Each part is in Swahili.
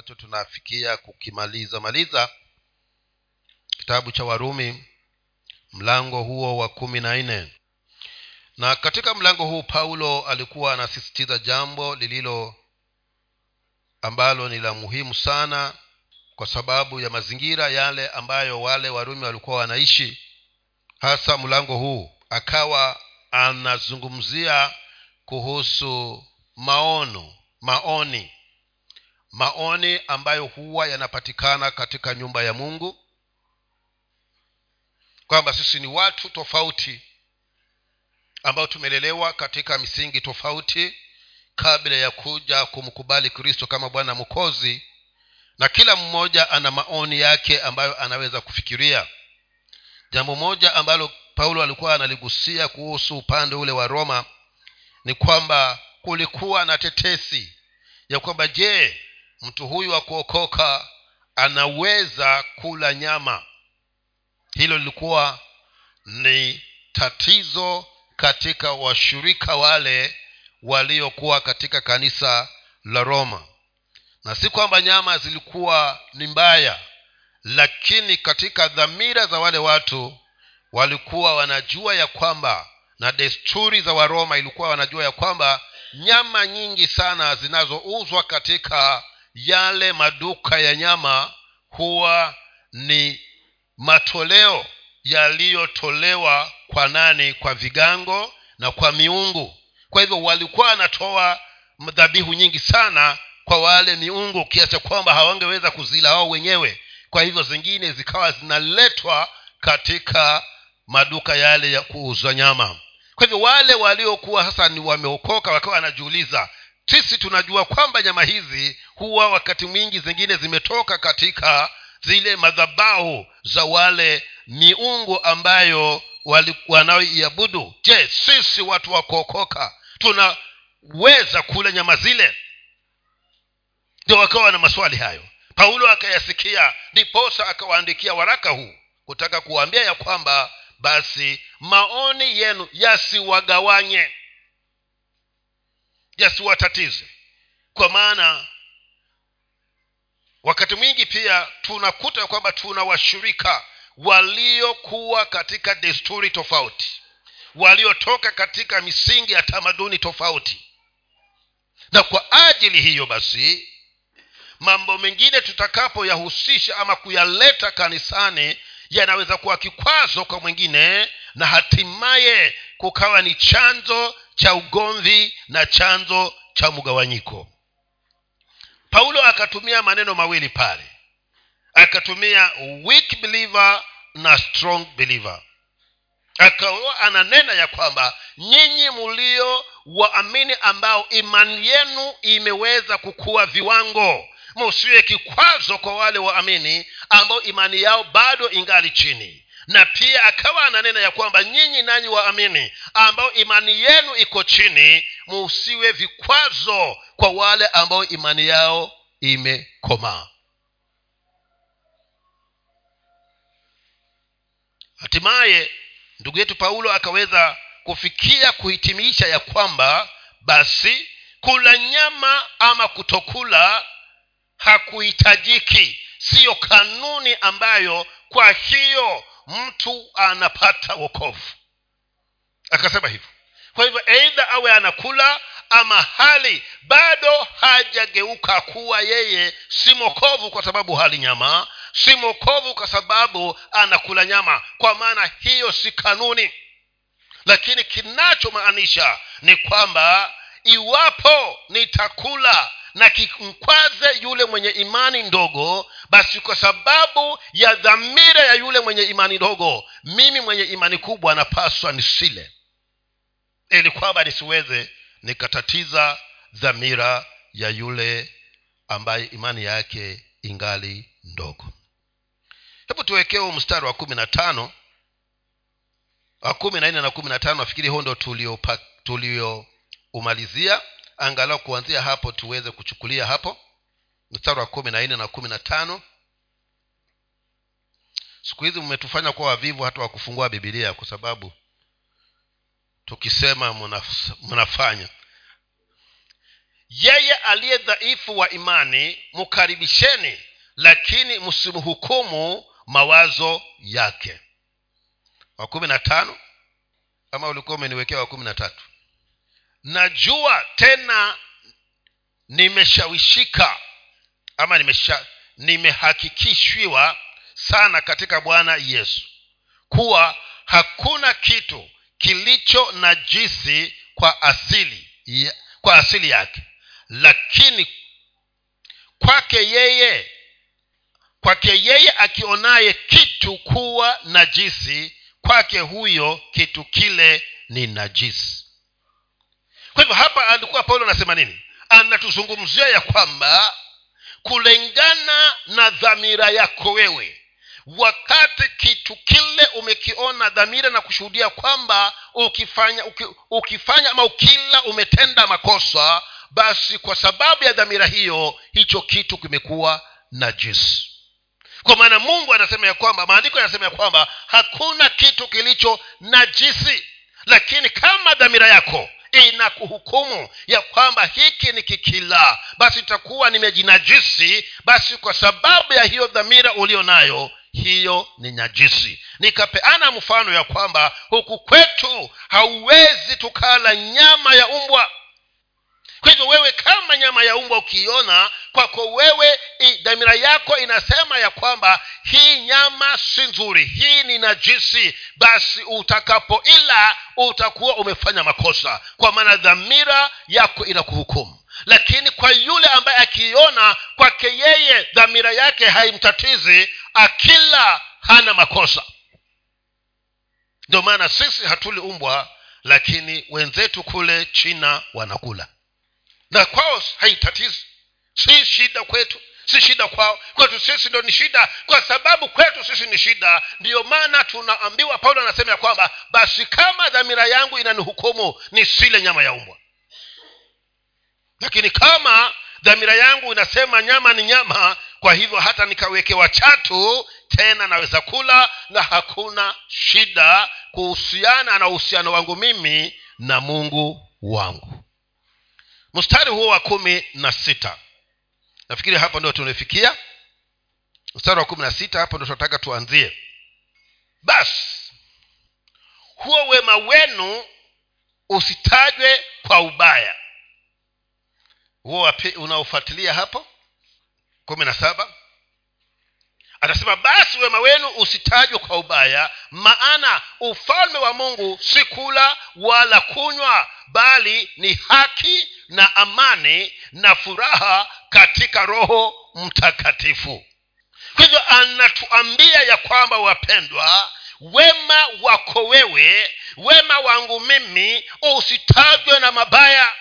ambacho tunafikia kukimaliza maliza kitabu cha warumi mlango huo wa kumi na nne. Na katika mlango huu paulo alikuwa anasisitiza jambo lililo ambalo ni la muhimu sana kwa sababu ya mazingira yale ambayo wale warumi walikuwa wanaishi hasa mlango huu. Akawa anazungumzia kuhusu maono maoni maoni ambayo huwa yanapatikana katika nyumba ya mungu kwamba sisi ni watu tofauti ambao tumelelewa katika misingi tofauti kabla ya kuja kumkubali kristo kama bwana mkozi na kila mmoja ana maoni yake ambayo anaweza kufikiria. Jambo moja ambalo paulo alikuwa analigusia kuhusu upande ule wa roma ni kwamba kulikuwa na tetesi ya kwamba je mtu huyu wa kuokoka anaweza kula nyama. Hilo lilikuwa ni tatizo katika washirika wale waliokuwa katika kanisa la roma. Na si kwamba nyama zilikuwa ni mbaya lakini katika dhamira za wale watu walikuwa wanajua ya kwamba na desturi za waroma ilikuwa wanajua ya kwamba nyama nyingi sana zinazouzwa katika yale maduka ya nyama huwa ni matoleo yaliyotolewa kwa nani? Kwa vigango na kwa miungu. Kwa hivyo walikuwa wanatoa dhabihu nyingi sana kwa wale miungu kiasi kwamba hawangeweza kuzila wao wenyewe. Kwa hivyo zingine zikawa zinaletwa katika maduka yale ya kuuzwa nyama. Kwa hivyo wale waliokuwa sasa ni wameokoka wakawa wanajiuliza sisi tunajua kwamba nyama hizi huwa wakati mwingi zingine zimetoka katika zile madhabahu za wale miungu ambayo wanaoiabudu. Je sisi watu wa kuokoka tunaweza kula nyama zile? Ndio wakawa na maswali hayo. Paulo akayasikia ndiposa akawaandikia waraka huu kutaka kuwaambia ya kwamba basi maoni yenu yasiwagawanye yasiwatatize kwa maana wakati mwingi pia tunakuta kwamba tuna washirika waliokuwa katika desturi tofauti waliotoka katika misingi ya tamaduni tofauti. Na kwa ajili hiyo basi mambo mengine tutakapoyahusisha ama kuyaleta kanisani yanaweza kuwa kikwazo kwa mwingine na hatimaye kukawa ni chanzo cha ugomvi na chanzo cha mgawanyiko. Paulo akatumia maneno mawili pale. Akatumia weak believer na strong believer. Akawa ananena ya kwamba nyinyi mlio waamini ambao imani yenu imeweza kukua viwango musiwe kikwazo kwa wale waamini ambao imani yao bado ingali chini na pia akawa ananena ya kwamba nyinyi nanyi waamini ambao imani yenu iko chini musiwe vikwazo kwa wale ambao imani yao imekomaa. Hatimaye ndugu yetu paulo akaweza kufikia kuhitimisha ya kwamba basi kula nyama ama kutokula hakuhitajiki. Siyo kanuni ambayo kwa hiyo mtu anapata wokovu. Akasema hivyo. Kwa hivyo eidha awe anakula ama hali bado hajageuka kuwa yeye si mokovu kwa sababu hali nyama si mokovu kwa sababu anakula nyama kwa maana hiyo si kanuni. Lakini kinachomaanisha ni kwamba iwapo nitakula na kimkwaze yule mwenye imani ndogo basi kwa sababu ya dhamira ya yule mwenye imani ndogo mimi mwenye imani kubwa napaswa nisile. Ili kwamba nisiweze nikatatiza dhamira ya yule ambaye imani yake ingali ndogo. Hebu tuwekee mstari wa kumi na tano. Wa kumi na nne na kumi na tano nafikiri huo ndo tulioumalizia angalau kuanzia hapo tuweze kuchukulia hapo. Mstari wa kumi na nne na kumi na tano. Siku hizi mmetufanya kuwa wavivu hata wakufungua bibilia kwa sababu tukisema mnafanya yeye aliye dhaifu wa imani mkaribisheni lakini msimhukumu mawazo yake. Wa kumi na tano? Ama ulikuwa umeniwekea wa kumi na tatu najua tena nimeshawishika ama nimesha nimehakikishiwa sana katika bwana yesu kuwa hakuna kitu kilicho najisi kwa asili kwa asili yake. Lakini kwake yeye kwake yeye akionaye kitu kuwa najisi kwake huyo kitu kile ni najisi kwa hivyo hapa alikuwa paulo anasema nini? Anatuzungumzia ya kwamba kulingana na dhamira yako wewe wakati kitu kile umekiona dhamira na kushuhudia kwamba ukifanya uki, ukifanya ama ukila umetenda makosa basi kwa sababu ya dhamira hiyo hicho kitu kimekuwa najisi kwa maana mungu anasema ya kwamba maandiko yanasema ya kwamba hakuna kitu kilicho najisi. Lakini kama dhamira yako inakuhukumu ya kwamba hiki ni kikila basi itakuwa nimejinajisi. Basi kwa sababu ya hiyo dhamira ulio nayo hiyo ni najisi. Nikapeana mfano ya kwamba huku kwetu hauwezi tukala nyama ya umbwa. Kwa hivyo wewe kama nyama ya umbwa ukiiona kwako wewe dhamira yako inasema ya kwamba hii nyama si nzuri hii ni najisi. Basi utakapoila utakuwa umefanya makosa. Kwa maana dhamira yako inakuhukumu. Lakini kwa yule ambaye akiiona kwake yeye dhamira yake haimtatizi akila hana makosa. Ndio maana sisi hatuli umbwa lakini wenzetu kule china wanakula. Na kwao haitatizi si shida kwetu si shida kwao. Kwetu sisi ndo ni shida. Kwa sababu kwetu sisi ni shida ndiyo maana tunaambiwa paulo anasema ya kwamba basi kama dhamira yangu inanihukumu ni sile nyama ya umbwa. Lakini kama dhamira yangu inasema nyama ni nyama kwa hivyo hata nikawekewa chatu tena naweza kula na hakuna shida kuhusiana na uhusiano wangu mimi na mungu wangu. Mstari huo wa kumi na sita nafikiri hapa ndio tumefikia. Mstari wa kumi na sita hapo ndo tunataka tuanzie. Basi huo wema wenu usitajwe kwa ubaya. Huo unaofuatilia hapo? kumi na saba. Anasema basi wema wenu usitajwe kwa ubaya maana ufalme wa mungu si kula wala kunywa bali ni haki na amani na furaha katika roho mtakatifu. Kwa hivyo anatuambia ya kwamba wapendwa wema wako wewe wema wangu mimi usitajwe na mabaya.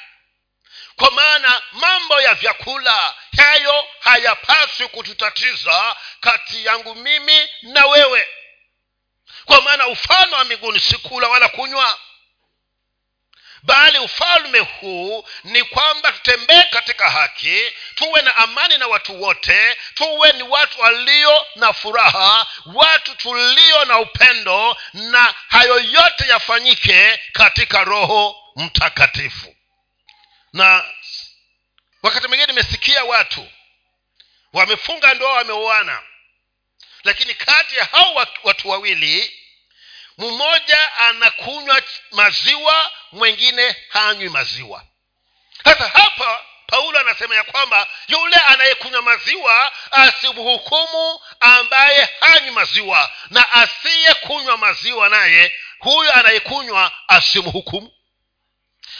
Kwa maana mambo ya vyakula hayo hayapaswi kututatiza kati yangu mimi na wewe. Kwa maana ufalme wa miguni si kula wala kunywa bali ufalme huu ni kwamba tutembee katika haki tuwe na amani na watu wote tuwe ni watu walio na furaha watu tulio na upendo na hayo yote yafanyike katika roho mtakatifu. Na wakati mwingine nimesikia watu wamefunga ndoa wameoana lakini kati ya hao watu wawili mmoja anakunywa maziwa mwengine hanywi maziwa. Sasa hapa paulo anasema ya kwamba yule anayekunywa maziwa asimhukumu ambaye hanywi maziwa na asiyekunywa maziwa naye huyo anayekunywa asimhukumu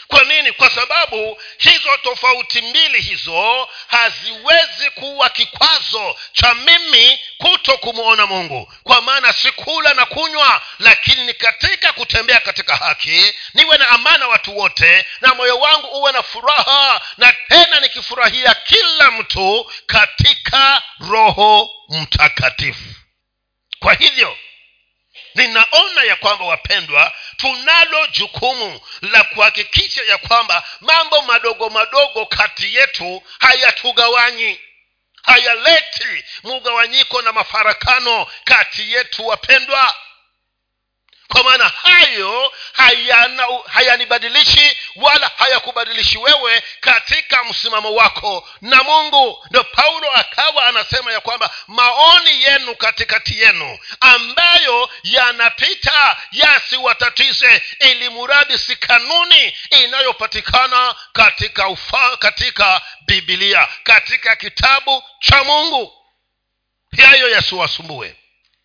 kwa nini? Kwa sababu hizo tofauti mbili hizo haziwezi kuwa kikwazo cha mimi kuto kumwona mungu. Kwa maana sikula na kunywa lakini ni katika kutembea katika haki niwe na amana watu wote na moyo wangu uwe na furaha na tena nikifurahia kila mtu katika roho mtakatifu. Kwa hivyo ninaona ya kwamba wapendwa tunalo jukumu la kuhakikisha ya kwamba mambo madogo madogo kati yetu hayatugawanyi hayaleti mugawanyiko na mafarakano kati yetu wapendwa kwa maana hayo hayanibadilishi haya wala hayakubadilishi wewe katika msimamo wako na mungu. Ndo paulo akawa anasema ya kwamba maoni yenu katikati yenu ambayo yanapita yasiwatatize ili muradi si kanuni inayopatikana katika ufa, katika bibilia katika kitabu cha mungu. Hayo yasiwasumbue.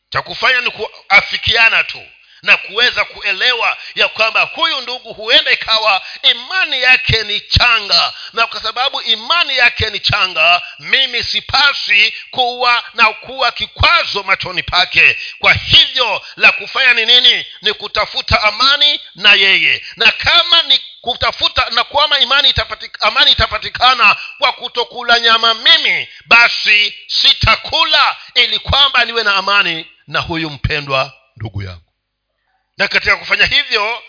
Cha kufanya ni kuafikiana tu na kuweza kuelewa ya kwamba huyu ndugu huenda ikawa imani yake ni changa. Na kwa sababu imani yake ni changa mimi sipasi kuwa na kuwa kikwazo machoni pake. Kwa hivyo la kufanya ni nini? Ni kutafuta amani na yeye. Na kama ni kutafuta na kwama imani itapatik, amani itapatikana kwa kutokula nyama mimi basi sitakula ili kwamba niwe na amani na huyu mpendwa ndugu yangu na katika kufanya hivyo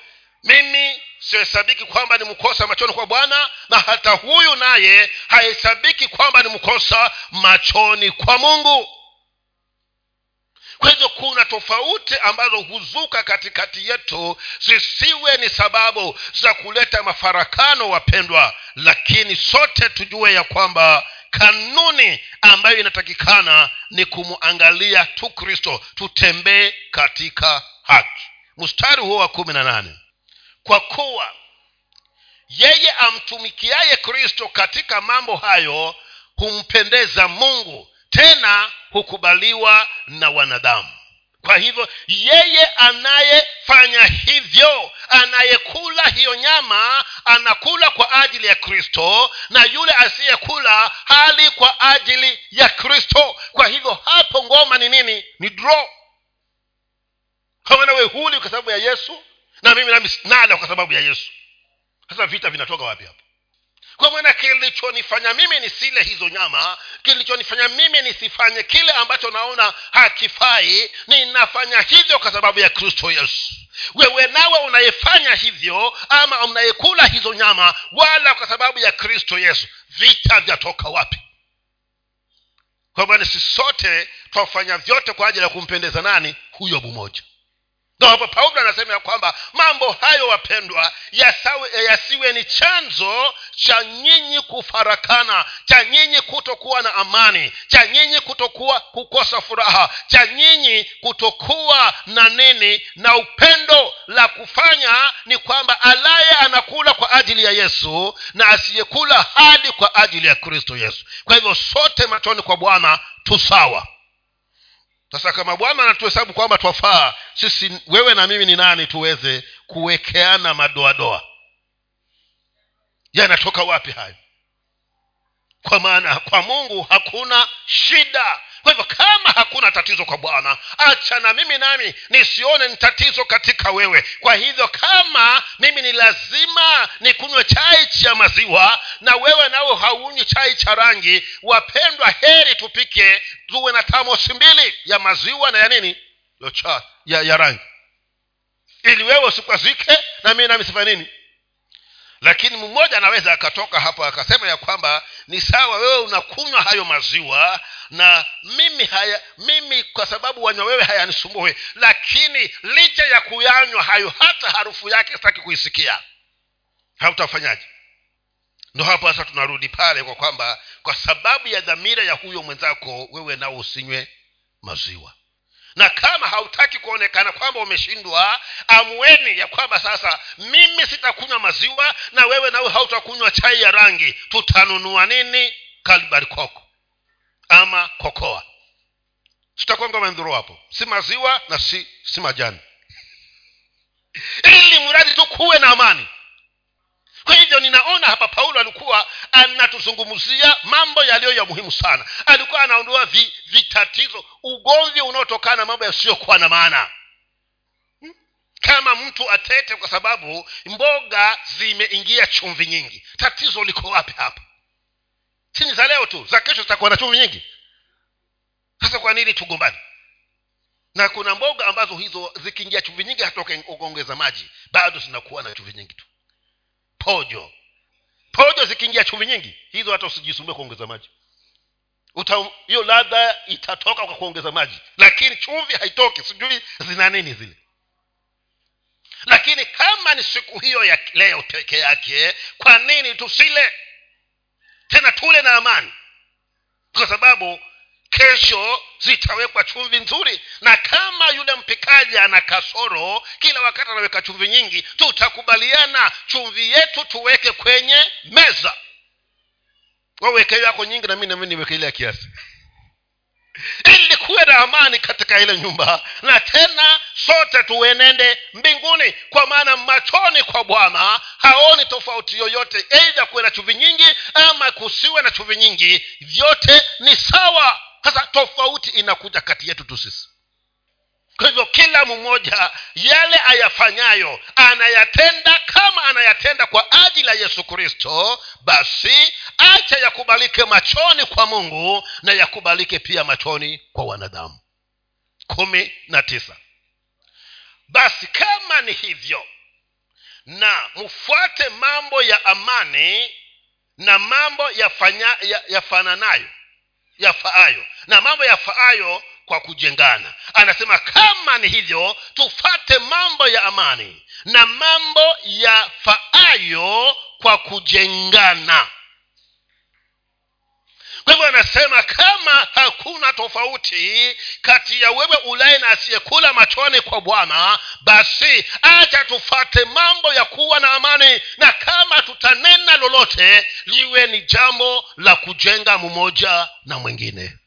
mimi sihesabiki kwamba ni mkosa machoni kwa bwana na hata huyu naye hahesabiki kwamba ni mkosa machoni kwa mungu. Kwa hivyo kuna tofauti ambazo huzuka katikati yetu zisiwe ni sababu za kuleta mafarakano wapendwa lakini sote tujue ya kwamba kanuni ambayo inatakikana ni kumwangalia tu kristo tutembee katika haki mstari huo wa kumi na nane. Kwa kuwa yeye amtumikiaye kristo katika mambo hayo humpendeza mungu tena hukubaliwa na wanadamu. Kwa hivyo yeye anayefanya hivyo anayekula hiyo nyama anakula kwa ajili ya kristo na yule asiyekula hali kwa ajili ya kristo. Kwa hivyo hapo ngoma ni nini? Ni draw kama we huli kwa sababu ya yesu na mimi nami nala kwa sababu ya yesu. Sasa vita vinatoka wapi hapo? Kwa maana kilichonifanya mimi nisile hizo nyama kilichonifanya mimi nisifanye kile ambacho naona hakifai ninafanya hivyo kwa sababu ya kristo yesu. Wewe nawe unayefanya hivyo ama unayekula hizo nyama wala kwa sababu ya kristo yesu vita vyatoka wapi? Kwa maana sisi sote twafanya vyote kwa ajili ya kumpendeza nani? Huyo mmoja ndo paulo anasema ya kwamba mambo hayo wapendwa yasiwe ni chanzo cha nyinyi kufarakana cha nyinyi kutokuwa na amani cha nyinyi kutokuwa kukosa furaha cha nyinyi kutokuwa na nini? Na upendo. La kufanya ni kwamba alaye anakula kwa ajili ya yesu na asiyekula hadi kwa ajili ya kristo yesu. Kwa hivyo sote machoni kwa bwana tusawa sasa kama bwana anatuhesabu kwamba twafaa sisi wewe na mimi ni nani tuweze kuwekeana madoadoa? Yanatoka wapi hayo? Kwa maana kwa mungu hakuna shida kwa hivyo kama hakuna tatizo kwa bwana acha na mimi nami nisione ni tatizo katika wewe. Kwa hivyo kama mimi ni lazima nikunywe chai cha maziwa na wewe nawe haunywi chai cha rangi wapendwa heri tupike tuwe na tamosi mbili ya maziwa na ya nini? Ya, ya, ya rangi. Ili wewe usikwazike na mii nami sifanye nini lakini mmoja anaweza akatoka hapo akasema ya kwamba ni sawa wewe unakunywa hayo maziwa na mimi haya mimi kwa sababu wanywa wewe hayanisumbue lakini licha ya kuyanywa hayo hata harufu yake sitaki kuisikia. Hautafanyaje? Ndo hapo sasa tunarudi pale kwa kwamba kwa sababu ya dhamira ya huyo mwenzako wewe nao usinywe maziwa na kama hautaki kuonekana kwamba umeshindwa amweni ya kwamba sasa mimi sitakunywa maziwa na wewe nawe hautakunywa chai ya rangi. Tutanunua nini? Kalbari koko ama kokoa. Tutakwanga mendhuru hapo. Si maziwa na si si majani. Ili mradi tu kuwe na amani kwa hivyo ninaona hapa paulo alikuwa anatuzungumzia mambo yaliyo ya muhimu sana. Alikuwa anaondoa vi, vitatizo ugomvi unaotokana na mambo yasiyokuwa na maana. Hmm? kama mtu atete kwa sababu mboga zimeingia chumvi nyingi tatizo liko wapi hapa sini za leo tu za kesho zitakuwa na chumvi nyingi. Sasa kwa nini tugombani na kuna mboga ambazo hizo zikiingia chumvi nyingi hata ukaongeza maji bado zinakuwa na chumvi nyingi tu pojo. Pojo zikiingia chumvi nyingi hizo hata usijisumbue kuongeza maji. Hiyo ladha itatoka kwa kuongeza maji. Lakini chumvi haitoki sijui zina nini zile. Lakini kama ni siku hiyo ya leo peke yake kwa nini tusile? Tena tule na amani. Kwa sababu kesho zitawekwa chumvi nzuri na kama yule mpikaji ana kasoro kila wakati anaweka chumvi nyingi tutakubaliana chumvi yetu tuweke kwenye meza. Waweke yako nyingi na mi nami niweke ile ya kiasi. Ili kuwe na amani katika ile nyumba. Na tena sote tuenende mbinguni kwa maana machoni kwa bwana haoni tofauti yoyote eidha kuwe na chumvi nyingi ama kusiwe na chumvi nyingi. Vyote ni sawa sasa tofauti inakuja kati yetu tu sisi. Kwa hivyo kila mmoja yale ayafanyayo anayatenda kama anayatenda kwa ajili ya yesu kristo basi acha yakubalike machoni kwa mungu na yakubalike pia machoni kwa wanadamu. Kumi na tisa. Basi kama ni hivyo na mfuate mambo ya amani na mambo yafananayo ya, ya yafaayo. Na mambo yafaayo kwa kujengana. Anasema kama ni hivyo tufate mambo ya amani na mambo yafaayo kwa kujengana kwa hivyo anasema kama hakuna tofauti kati ya wewe ulaye na asiyekula machoni kwa bwana basi acha tufate mambo ya kuwa na amani na kama tutanena lolote liwe ni jambo la kujenga mmoja na mwingine.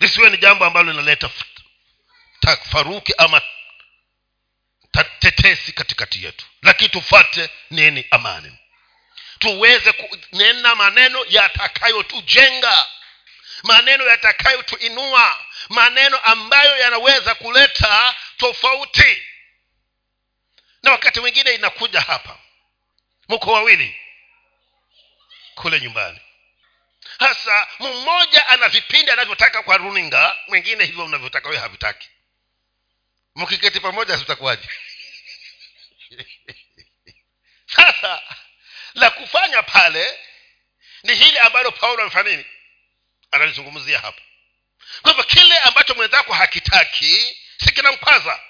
Lisiwe ni jambo ambalo linaleta tafaruki ama tetesi katikati yetu. Lakini tufate nini? Amani tuweze kunena maneno yatakayotujenga maneno yatakayotuinua maneno ambayo yanaweza kuleta tofauti. Na wakati mwingine inakuja hapa mko wawili kule nyumbani. Hasa mmoja ana vipindi anavyotaka kwa runinga mwingine hivyo unavyotaka wewe havitaki. Mkiketi pamoja sitakuwaje sasa la kufanya pale ni hili ambalo paulo amefanya nini? Analizungumzia hapa. Kwa hivyo kile ambacho mwenzako hakitaki si kinamkwaza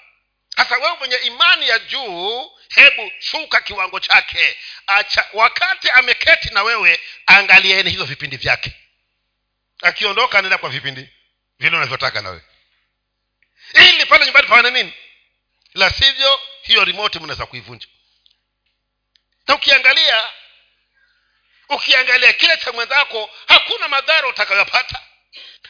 hasa wewe mwenye imani ya juu hebu shuka kiwango chake. Acha wakati ameketi na wewe angalieni hivyo vipindi vyake. Akiondoka anaenda kwa vipindi vile unavyotaka nawe ili pale nyumbani pawane nini? La sivyo hiyo rimoti mnaweza kuivunja na ukiangalia ukiangalia kile cha mwenzako hakuna madhara utakayopata.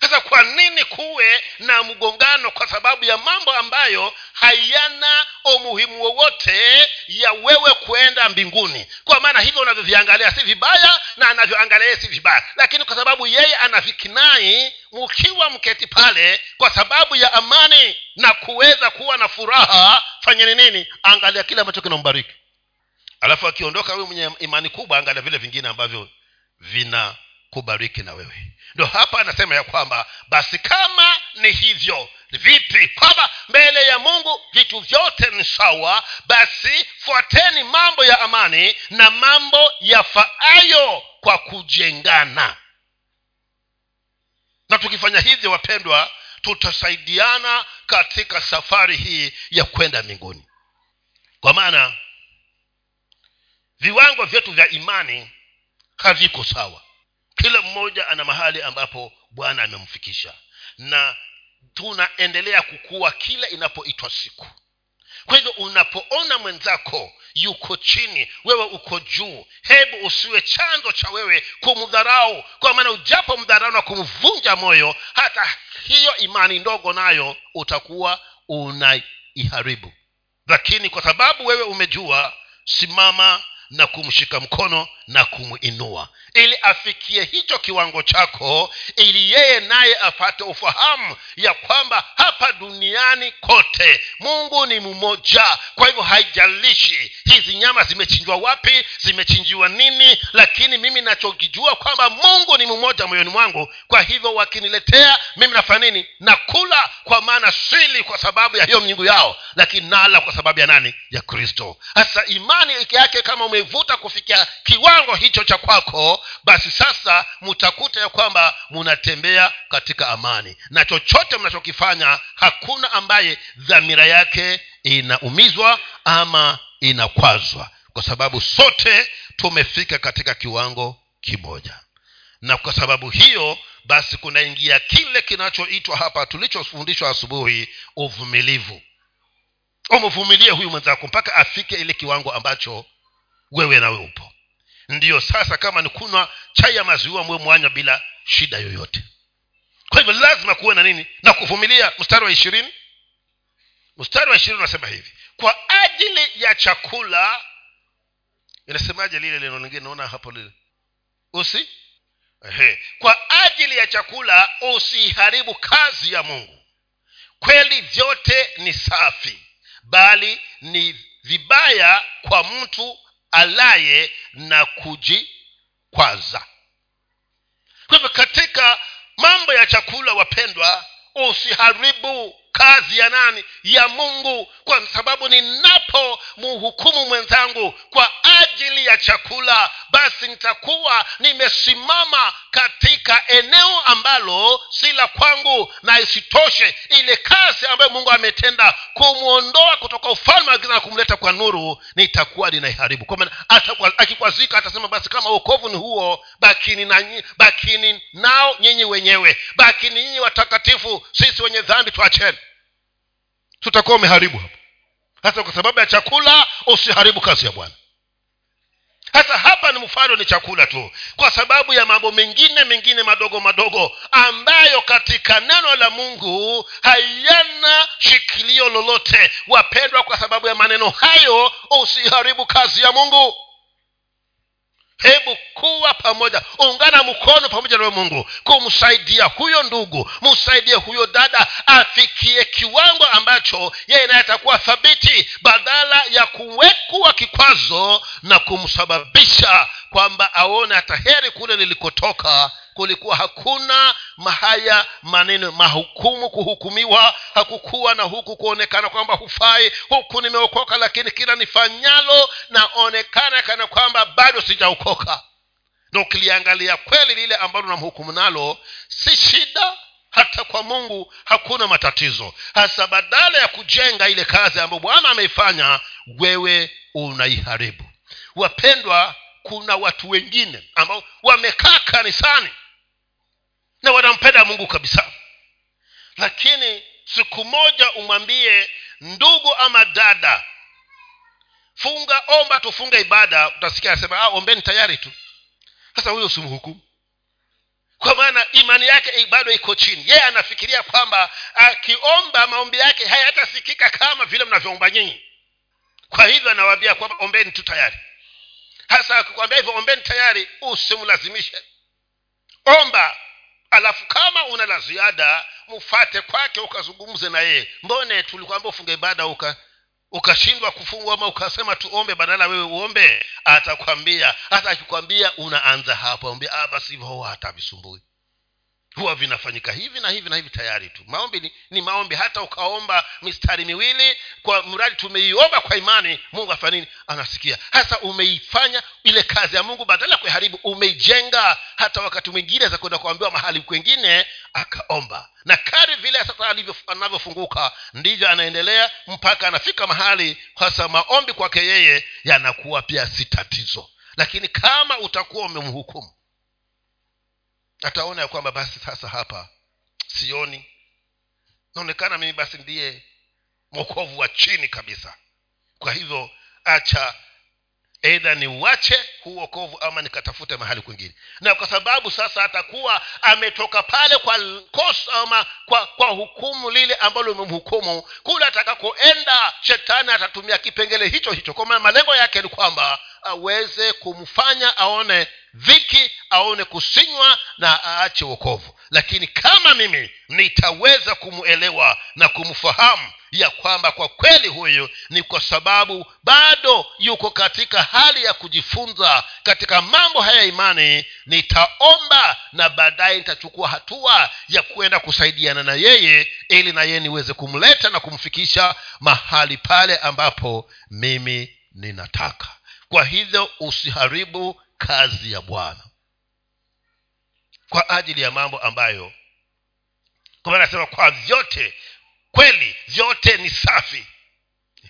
Sasa kwa nini kuwe na mgongano kwa sababu ya mambo ambayo hayana umuhimu wowote ya wewe kuenda mbinguni? Kwa maana hivyo unavyoviangalia si vibaya na anavyoangalia si vibaya. Lakini kwa sababu yeye anavikinai mkiwa mketi pale kwa sababu ya amani na kuweza kuwa na furaha fanyeni nini? Angalia kile ambacho kinambariki alafu akiondoka wewe mwenye imani kubwa angalia vile vingine ambavyo vinakubariki na wewe. Ndo hapa anasema ya kwamba basi kama ni hivyo vipi? Kwamba mbele ya mungu vitu vyote ni sawa basi fuateni mambo ya amani na mambo yafaayo kwa kujengana. Na tukifanya hivyo wapendwa tutasaidiana katika safari hii ya kwenda mbinguni. Kwa maana viwango vyetu vya imani haviko sawa. Kila mmoja ana mahali ambapo bwana amemfikisha. Na tunaendelea kukua kila inapoitwa siku. Kwa hivyo unapoona mwenzako yuko chini wewe uko juu hebu usiwe chanzo cha wewe kumdharau. Kwa maana ujapo mdharau na kumvunja moyo hata hiyo imani ndogo nayo utakuwa unaiharibu. Lakini kwa sababu wewe umejua simama na kumshika mkono na kumwinua ili afikie hicho kiwango chako ili yeye naye apate ufahamu ya kwamba hapa duniani kote mungu ni mmoja. Kwa hivyo haijalishi hizi nyama zimechinjwa wapi zimechinjiwa nini lakini mimi nachokijua kwamba mungu ni mmoja moyoni mwangu. Kwa hivyo wakiniletea mimi nafanya nini? Nakula kwa maana sili kwa sababu ya hiyo mnyingu yao lakini nala kwa sababu ya nani? Ya kristo. Hasa imani yake kama umevuta kufikia kiwango kiwango hicho cha kwako basi sasa mtakuta ya kwamba munatembea katika amani. Na chochote mnachokifanya hakuna ambaye dhamira yake inaumizwa ama inakwazwa kwa sababu sote tumefika katika kiwango kimoja. Na kwa sababu hiyo basi kunaingia kile kinachoitwa hapa tulichofundishwa asubuhi uvumilivu. Umvumilie huyu mwenzako mpaka afike ile kiwango ambacho wewe nawe upo ndiyo sasa kama ni kunywa chai ya maziwa mwe mwanywa bila shida yoyote. Kwa hivyo lazima kuwe na nini? Na kuvumilia. Mstari wa ishirini. Mstari wa ishirini unasema hivi. Kwa ajili ya chakula inasemaje lile lino lingine? Naona hapo lile. Usi? Ehe. kwa ajili ya chakula usiharibu kazi ya mungu. Kweli vyote ni safi bali ni vibaya kwa mtu alaye na kujikwaza. Kwa hivyo katika mambo ya chakula wapendwa usiharibu kazi ya nani? Ya mungu. Kwa sababu ninapo mhukumu mwenzangu kwa ajili ya chakula basi nitakuwa nimesimama katika eneo ambalo si la kwangu na isitoshe ile kazi ambayo mungu ametenda kumwondoa kutoka ufalme wa giza na kumleta kwa nuru nitakuwa ninaiharibu. Kwa maana akikwazika atasema basi kama uokovu ni huo bakini na bakini nao nyinyi wenyewe bakini nyinyi watakatifu sisi wenye dhambi tuacheni tutakuwa umeharibu hapo. Hasa kwa sababu ya chakula usiharibu kazi ya bwana. Hasa hapa ni mfano ni chakula tu. Kwa sababu ya mambo mengine mengine madogo madogo ambayo katika neno la mungu hayana shikilio lolote. Wapendwa kwa sababu ya maneno hayo usiharibu kazi ya mungu hebu kuwa pamoja ungana mkono pamoja na mungu kumsaidia huyo ndugu msaidie huyo dada afikie kiwango ambacho yeye naye atakuwa thabiti badala ya kuwekwa kikwazo na kumsababisha kwamba aone hata heri kule nilikotoka kulikuwa hakuna mahaya maneno mahukumu kuhukumiwa. Hakukuwa na huku kuonekana kwamba hufai. Huku nimeokoka lakini kila nifanyalo naonekana kana kwamba bado sijaokoka. Na ukiliangalia kweli lile ambalo namhukumu nalo si shida. Hata kwa mungu hakuna matatizo. Hasa badala ya kujenga ile kazi ambayo bwana ameifanya wewe unaiharibu. Wapendwa kuna watu wengine ambao wamekaa kanisani na wanampenda mungu kabisa. Lakini siku moja umwambie ndugu ama dada funga omba tufunge ibada. Utasikia anasema ah, ombeni tayari tu. Sasa huyo usimhukumu. Kwa maana imani yake bado iko chini. Yeye anafikiria kwamba akiomba maombi yake hayatasikika kama vile mnavyoomba nyinyi. Kwa hivyo anawaambia kwamba ombeni tu tayari. Hasa akikwambia hivyo ombeni tayari usimlazimishe. Omba alafu kama una la ziada mfate kwake ukazungumze na yeye. Mbone tulikwambia ufunge ibada uka ukashindwa kufungwa ama ukasema tuombe badala wewe uombe? Atakwambia hata akikwambia unaanza hapo ambia ah, basi hivyo hata visumbui huwa vinafanyika hivi na hivi na hivi tayari tu. Maombi ni, ni maombi. Hata ukaomba mistari miwili kwa mradi tumeiomba kwa imani mungu afanya nini? Anasikia. Hasa umeifanya ile kazi ya mungu badala ya kuiharibu umeijenga. Hata wakati mwingine za kwenda kuambiwa mahali kwengine akaomba. Na kari vile sasa anavyofunguka ndivyo anaendelea mpaka anafika mahali hasa maombi kwake yeye yanakuwa pia si tatizo. Lakini kama utakuwa umemhukumu ataona ya kwamba basi sasa hapa sioni. Naonekana mimi basi ndiye mwokovu wa chini kabisa. Kwa hivyo acha eidha ni uache huu wokovu ama nikatafute mahali kwingine. Na kwa sababu sasa atakuwa ametoka pale kwa kosa ama kwa, kwa hukumu lile ambalo umemhukumu kule atakakoenda shetani atatumia kipengele hicho hicho. Kwa maana malengo yake ni kwamba aweze kumfanya aone dhiki aone kusinywa na aache wokovu lakini kama mimi nitaweza kumwelewa na kumfahamu ya kwamba kwa kweli huyu ni kwa sababu bado yuko katika hali ya kujifunza katika mambo haya imani nitaomba na baadaye nitachukua hatua ya kwenda kusaidiana na yeye ili na yeye niweze kumleta na kumfikisha mahali pale ambapo mimi ninataka. Kwa hivyo usiharibu kazi ya bwana kwa ajili ya mambo ambayo kwa anasema kwa vyote kweli vyote ni safi.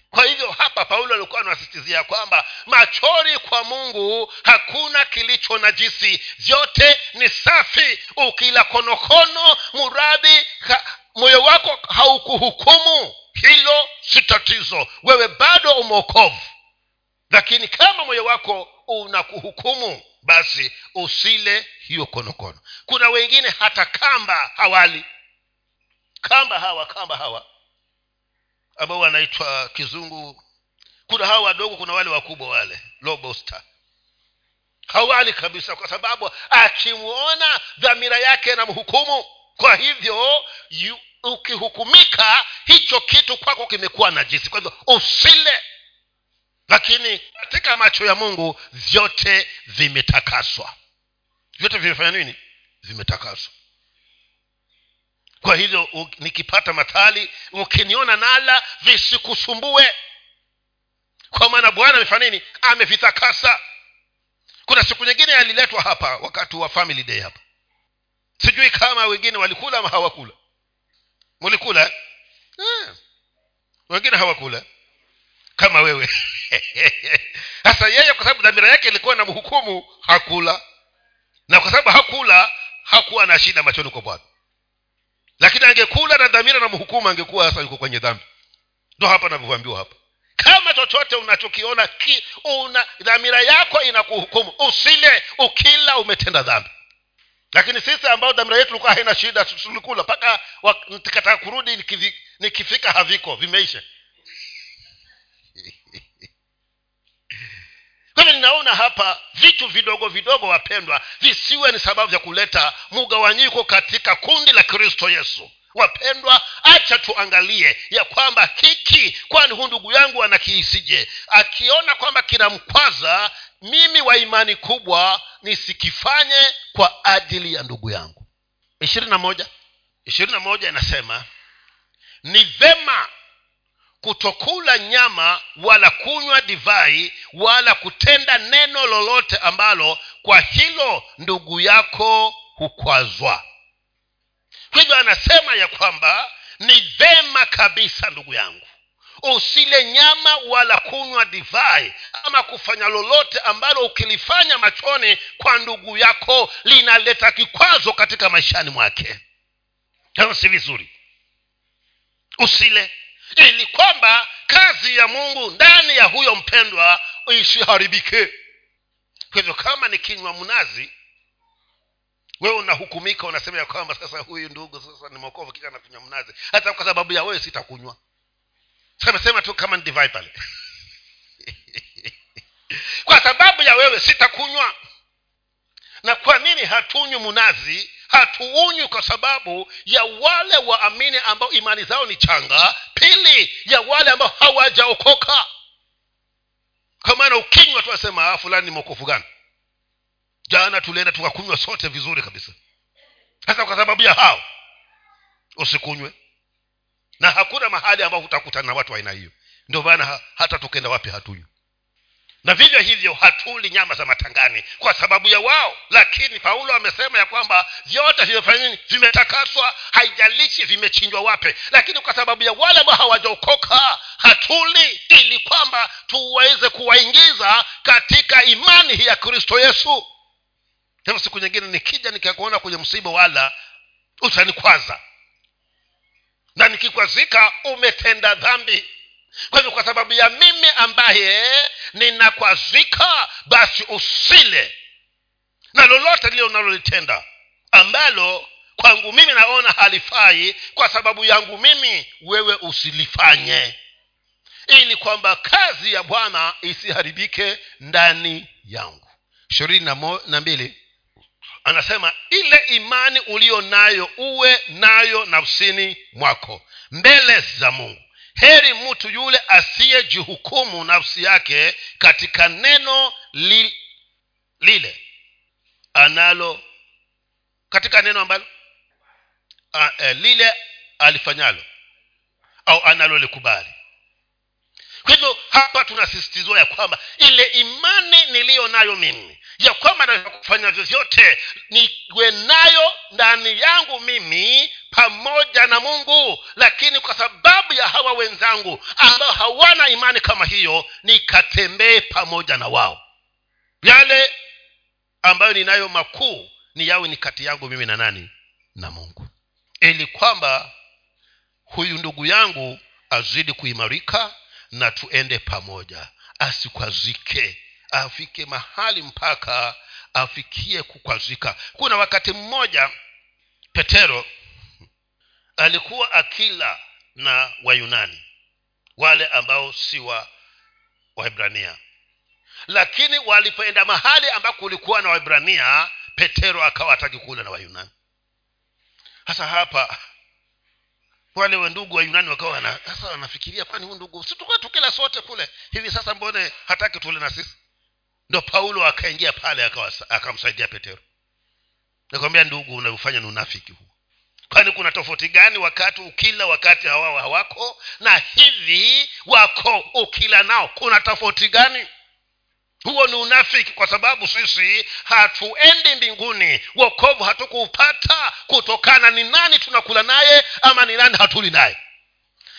Kwa hivyo hapa paulo alikuwa anasisitizia kwamba machoni kwa mungu hakuna kilicho najisi. Vyote ni safi. Ukila konokono muradhi moyo wako haukuhukumu. Hilo si tatizo. Wewe bado umeokovu lakini kama moyo wako unakuhukumu basi usile hiyo konokono. Kuna wengine hata kamba hawali. Kamba hawa kamba hawa ambao wanaitwa kizungu. Kuna hawa wadogo kuna wale wakubwa wale lobosta hawali kabisa kwa sababu akimwona dhamira yake na mhukumu kwa hivyo yu, ukihukumika hicho kitu kwako kimekuwa najisi. Kwa hivyo usile lakini katika macho ya mungu vyote vimetakaswa. Vyote vimefanya nini? Vimetakaswa. Kwa hivyo nikipata matali ukiniona nala visikusumbue. Kwa maana bwana amefanya nini? Amevitakasa. Kuna siku nyingine aliletwa hapa wakati wa family day hapa. Sijui kama wengine walikula ama hawakula. Mulikula eh. wengine hawakula kama wewe. Sasa yeye kwa sababu dhamira yake ilikuwa na mhukumu hakula. Na kwa sababu hakula hakuwa na shida machoni kwa bwana. Lakini angekula na dhamira na mhukumu angekuwa sasa yuko kwenye dhambi. Ndo hapa navyoambiwa hapa. Kama chochote unachokiona ki, una dhamira yako inakuhukumu usile ukila umetenda dhambi. Lakini sisi ambao dhamira yetu ilikuwa haina shida tulikula mpaka nikataka kurudi nikifika haviko vimeisha hivyo ninaona hapa vitu vidogo vidogo wapendwa visiwe ni sababu ya kuleta mugawanyiko katika kundi la kristo yesu. Wapendwa acha tuangalie ya kwamba hiki kwani huu ndugu yangu anakiisije? Akiona kwamba kinamkwaza mimi wa imani kubwa nisikifanye kwa ajili ya ndugu yangu. Ishirini na moja ishirini na moja inasema ni vema kutokula nyama wala kunywa divai wala kutenda neno lolote ambalo kwa hilo ndugu yako hukwazwa. Hivyo anasema ya kwamba ni vema kabisa ndugu yangu usile nyama wala kunywa divai ama kufanya lolote ambalo ukilifanya machoni kwa ndugu yako linaleta kikwazo katika maishani mwake. Si vizuri. Usile ili kwamba kazi ya mungu ndani ya huyo mpendwa isiharibike. Kwa hivyo kama ni kinywa mnazi wewe unahukumika unasema ya kwamba sasa huyu ndugu sasa ni mokovu kisha nakunywa mnazi. Hata kwa sababu ya wewe sitakunywa. Samesema tu kama divai pale. Kwa sababu ya wewe sitakunywa. Na kwa nini hatunywi mnazi hatuunywi kwa sababu ya wale waamini ambao imani zao ni changa. Pili ya wale ambao hawajaokoka. Kwa maana ukinywa tu asema ah, fulani ni mokofu gani? Jana tulienda tukakunywa sote vizuri kabisa. Sasa kwa sababu ya hao usikunywe. Na hakuna mahali ambapo utakutana na watu wa aina hiyo. Ndio maana hata tukenda wapi hatunywi na vivyo hivyo hatuli nyama za matangani kwa sababu ya wao. Lakini paulo amesema ya kwamba vyote vimefanya vimetakaswa haijalishi vimechinjwa wape lakini kwa sababu ya wale ambao hawajaokoka hatuli ili kwamba tuweze kuwaingiza katika imani hii ya kristo yesu. Tena siku nyingine nikija nikakuona kwenye msiba wala utanikwaza. Na nikikwazika umetenda dhambi kwa hivyo kwa sababu ya mimi ambaye ninakwazika basi usile. Na lolote lile unalolitenda ambalo kwangu mimi naona halifai kwa sababu yangu mimi wewe usilifanye. Ili kwamba kazi ya bwana isiharibike ndani yangu. Ishirini na mbili. Anasema ile imani uliyo nayo uwe nayo nafsini mwako mbele za mungu heri mtu yule asiyejihukumu nafsi yake katika neno li, lile analo katika neno ambalo? A, e, lile alifanyalo au analolikubali. Kwa hivyo hapa tunasisitizwa ya kwamba ile imani niliyo nayo mimi ya kwamba naweza kufanya vyovyote niwe nayo ndani yangu mimi pamoja na mungu. Lakini kwa sababu ya hawa wenzangu ambao hawana imani kama hiyo nikatembee pamoja na wao. Yale ambayo ninayo makuu ni yawe ni kati yangu mimi na nani? Na mungu. Ili kwamba huyu ndugu yangu azidi kuimarika na tuende pamoja asikwazike afike mahali mpaka afikie kukwazika. Kuna wakati mmoja petero alikuwa akila na wayunani wale ambao si wa waibrania lakini walipoenda mahali ambako kulikuwa na waibrania petero akawa hataki kula na wayunani. Hasa hapa wale wandugu wayunani wakawa sasa wanafikiria kwani huu ndugu situkuwa tukila sote kule? Hivi sasa mbone hataki tule na sisi ndo paulo akaingia pale akamsaidia petero. Nakwambia ndugu unaufanya ni unafiki huo. Kwani kuna tofauti gani wakati ukila wakati hawao hawako? Na hivi wako ukila nao kuna tofauti gani? Huo ni unafiki kwa sababu sisi hatuendi mbinguni. Wokovu hatukuupata kutokana ni nani tunakula naye ama ni nani hatuli naye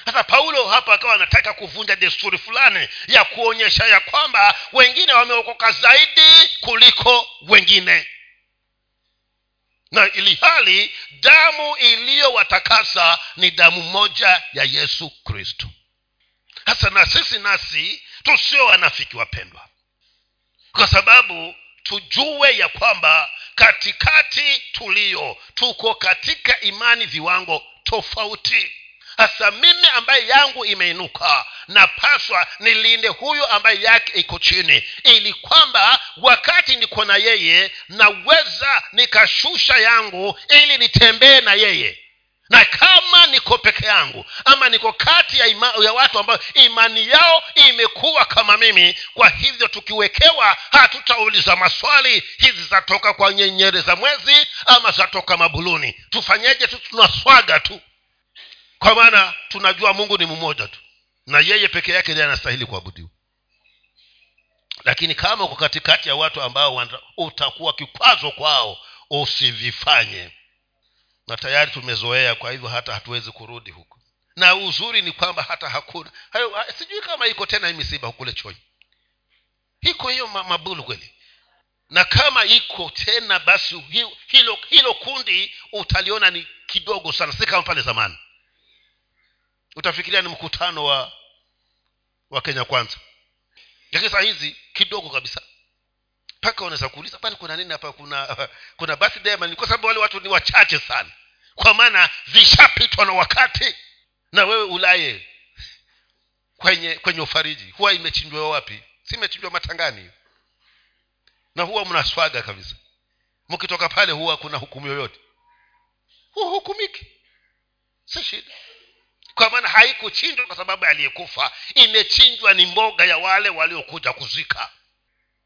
sasa paulo hapa akawa anataka kuvunja desturi fulani ya kuonyesha ya kwamba wengine wameokoka zaidi kuliko wengine. Na ili hali damu iliyowatakasa ni damu moja ya yesu kristo. Hasa na sisi nasi tusio wanafiki wapendwa. Kwa sababu tujue ya kwamba katikati tulio tuko katika imani viwango tofauti hasa mimi ambaye yangu imeinuka napaswa nilinde huyu ambaye yake iko chini ili kwamba wakati niko na yeye naweza nikashusha yangu ili nitembee na yeye. Na kama niko peke yangu ama niko kati ya, ima, ya watu ambayo imani yao imekuwa kama mimi kwa hivyo tukiwekewa hatutauliza maswali hizi zatoka kwa nyenyere za mwezi ama zatoka mabuluni. Tufanyeje? Tu tunaswaga tu kwa maana tunajua mungu ni mmoja tu. Na yeye peke yake ndiye anastahili kuabudiwa. Lakini kama uko katikati ya watu ambao utakuwa kikwazo kwao usivifanye. Na tayari tumezoea kwa hivyo hata hatuwezi kurudi huko. Na uzuri ni kwamba hata hakuna. Hayo sijui kama iko tena hii misiba kule choi iko hiyo mabulu kweli. Na kama iko tena basi hilo hilo kundi utaliona ni kidogo sana si kama pale zamani utafikiria ni mkutano wa wa kenya kwanza. Lakini saa hizi kidogo kabisa. Mpaka unaweza kuuliza bali kuna nini hapa? Kuna kuna birthday kwa sababu wale watu ni wachache sana. Kwa maana vishapitwa na wakati. Na wewe ulaye kwenye kwenye ufariji. Huwa imechinjwa wapi? Si imechinjwa matangani. Na huwa mnaswaga kabisa. Mkitoka pale huwa kuna hukumu yoyote. Huhukumiki si shida kwa maana haikuchinjwa kwa sababu aliyekufa. Imechinjwa ni mboga ya wale waliokuja kuzika.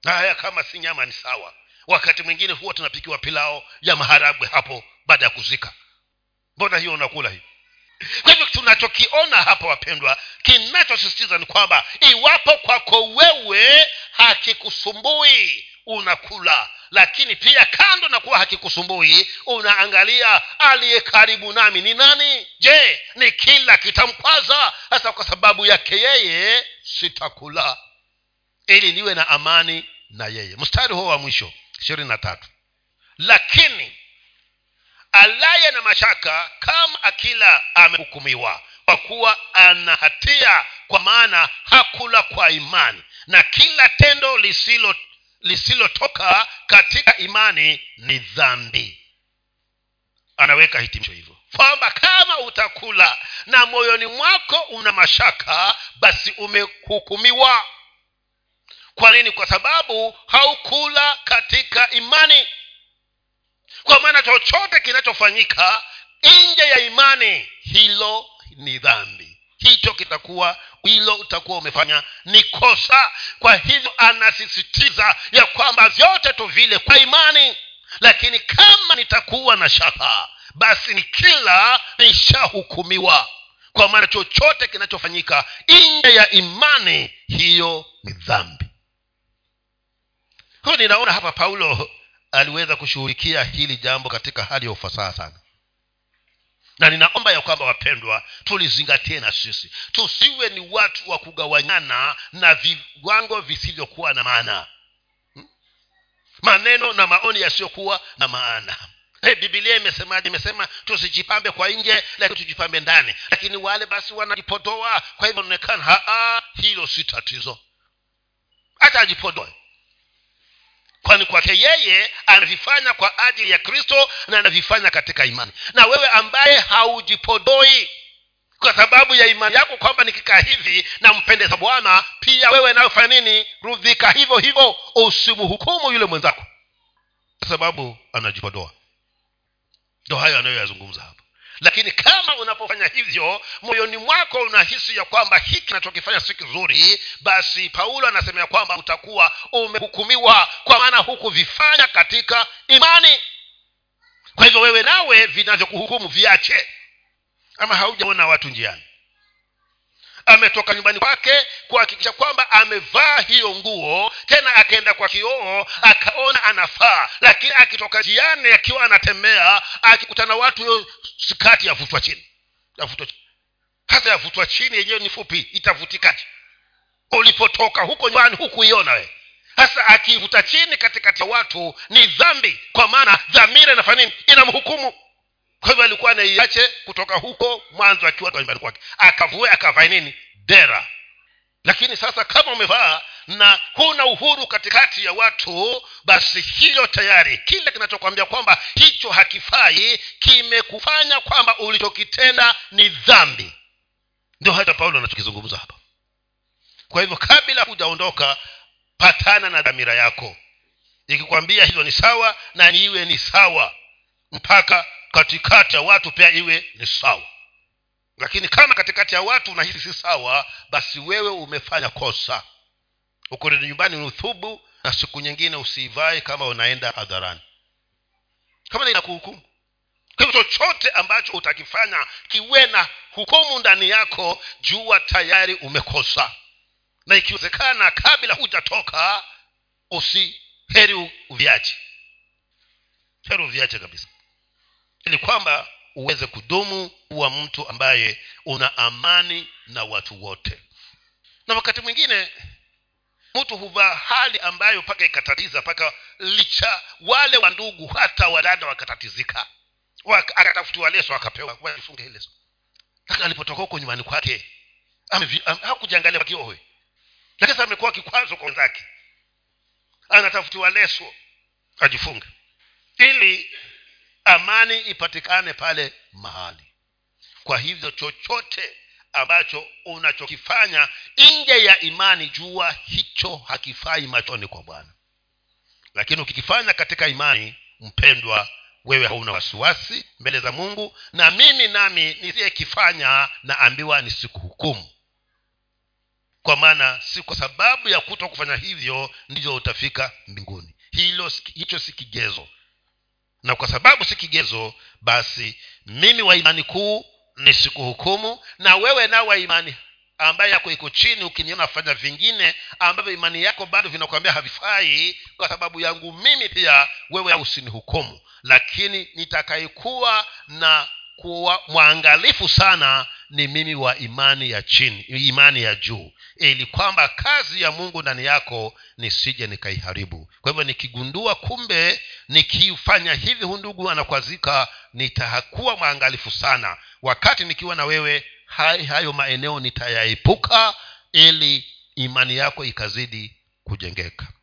Na haya kama si nyama ni sawa. Wakati mwingine huwa tunapikiwa pilao ya maharagwe hapo baada ya kuzika. Mbona hiyo unakula hii kwa hivyo tunachokiona hapa wapendwa kinachosisitiza ni kwamba iwapo kwako wewe hakikusumbui unakula lakini pia kando na kuwa hakikusumbui unaangalia aliye karibu nami. Ni nani? Je ni kila kitamkwaza? Hasa kwa sababu yake yeye sitakula. Ili niwe na amani na yeye. Mstari huo wa mwisho ishirini na tatu. Lakini alaye na mashaka kama akila amehukumiwa kwa kuwa ana hatia kwa maana hakula kwa imani. Na kila tendo lisilo lisilotoka katika imani ni dhambi. Anaweka hitimisho hivyo. Kwamba kama utakula na moyoni mwako una mashaka basi umehukumiwa kwa nini? Kwa sababu haukula katika imani. Kwa maana chochote kinachofanyika nje ya imani hilo ni dhambi. Hicho kitakuwa hilo utakuwa umefanya. Ni kosa. Kwa hivyo anasisitiza ya kwamba vyote tu vile kwa imani. Lakini kama nitakuwa na shaka basi ni kila nishahukumiwa. Kwa maana chochote kinachofanyika nje ya imani hiyo ni dhambi. Kwa ninaona hapa paulo aliweza kushughulikia hili jambo katika hali ya ufasaha sana na ninaomba ya kwamba wapendwa tulizingatie na sisi. Tusiwe ni watu wa kugawanyana na viwango visivyokuwa na maana. Hmm? maneno na maoni yasiyokuwa na maana. Hey, bibilia imesemaje? Imesema tusijipambe kwa nje lakini tujipambe ndani. Lakini wale basi wanajipodoa kwa hivyo inaonekana hilo si tatizo. Hata ajipodoe kwani kwake yeye anavifanya kwa ajili ya kristo na anavifanya katika imani. Na wewe ambaye haujipodoi kwa sababu ya imani yako kwamba nikikaa hivi nampendeza bwana pia wewe nayofanya nini? Rudhika hivyo hivyo usimhukumu yule mwenzako. Kwa sababu anajipodoa. Ndo hayo anayoyazungumza hapa lakini kama unapofanya hivyo moyoni mwako unahisi ya kwamba hiki kinachokifanya si kizuri basi paulo anasema ya kwamba utakuwa umehukumiwa. Kwa maana hukuvifanya katika imani. Kwa hivyo wewe nawe vinavyokuhukumu viache. Ama haujaona watu njiani ametoka nyumbani kwake kuhakikisha kwamba amevaa hiyo nguo tena akaenda kwa kioo akaona anafaa. Lakini akitoka jiani akiwa anatembea akikutana watu hiyo skati yavutwa chini yavutwa chini. Hasa yavutwa chini yenyewe ni fupi itavutikaje ulipotoka huko nyumbani hukuiona we hasa akivuta chini katikati ya watu ni dhambi kwa maana dhamira inafanya nini? Inamhukumu kwa hivyo alikuwa anaiache kutoka huko mwanzo akiwa nyumbani kwake. Akavue akavae nini? Dera. Lakini sasa kama umevaa na huna uhuru katikati ya watu basi hilo tayari. Kile kinachokwambia kwamba hicho hakifai kimekufanya kwamba ulichokitenda ni dhambi. Ndio hata paulo anachokizungumza hapa. Kwa hivyo kabla hujaondoka patana na dhamira yako. Ikikwambia hilo ni sawa na niiwe ni sawa mpaka katikati ya watu pia iwe ni sawa. Lakini kama katikati ya watu unahisi si sawa basi wewe umefanya kosa. Ukurudi nyumbani uthubu na siku nyingine usiivae kama unaenda hadharani. Kama inakuhukumu. Kwa hivyo chochote ambacho utakifanya kiwe na hukumu ndani yako jua tayari umekosa. Na ikiwezekana kabla hujatoka usi heri uviache heri uviache kabisa ili kwamba uweze kudumu kuwa mtu ambaye una amani na watu wote. Na wakati mwingine mtu huvaa hali ambayo mpaka ikatatiza mpaka licha wale wa ndugu hata wadada wakatatizika. Akatafutiwa leso akapewa jifunge leso. Lakini alipotoka huko nyumbani kwake hakujiangalia wakiowe lakini sasa amekuwa kikwazo kwa wenzake. Anatafutiwa leso ajifunge. Ili amani ipatikane pale mahali. Kwa hivyo chochote ambacho unachokifanya nje ya imani jua hicho hakifai machoni kwa bwana. Lakini ukikifanya katika imani mpendwa wewe hauna wasiwasi mbele za mungu na mimi nami nisiyekifanya naambiwa nisikuhukumu. Kwa maana si kwa sababu ya kuto kufanya hivyo ndivyo utafika mbinguni. Hilo hicho si kigezo na kwa sababu si kigezo basi mimi wa imani kuu ni sikuhukumu na wewe nao wa imani ambaye yako iko chini ukiniona fanya vingine ambavyo imani yako bado vinakwambia havifai kwa sababu yangu mimi pia wewe usinihukumu. Lakini nitakayekuwa na kuwa mwangalifu sana ni mimi wa imani ya chini imani ya juu ili kwamba kazi ya mungu ndani yako nisije nikaiharibu. Kwa hivyo nikigundua kumbe nikifanya hivi hu ndugu anakwazika nitakuwa mwangalifu sana. Wakati nikiwa na wewe hai hayo maeneo nitayaepuka ili imani yako ikazidi kujengeka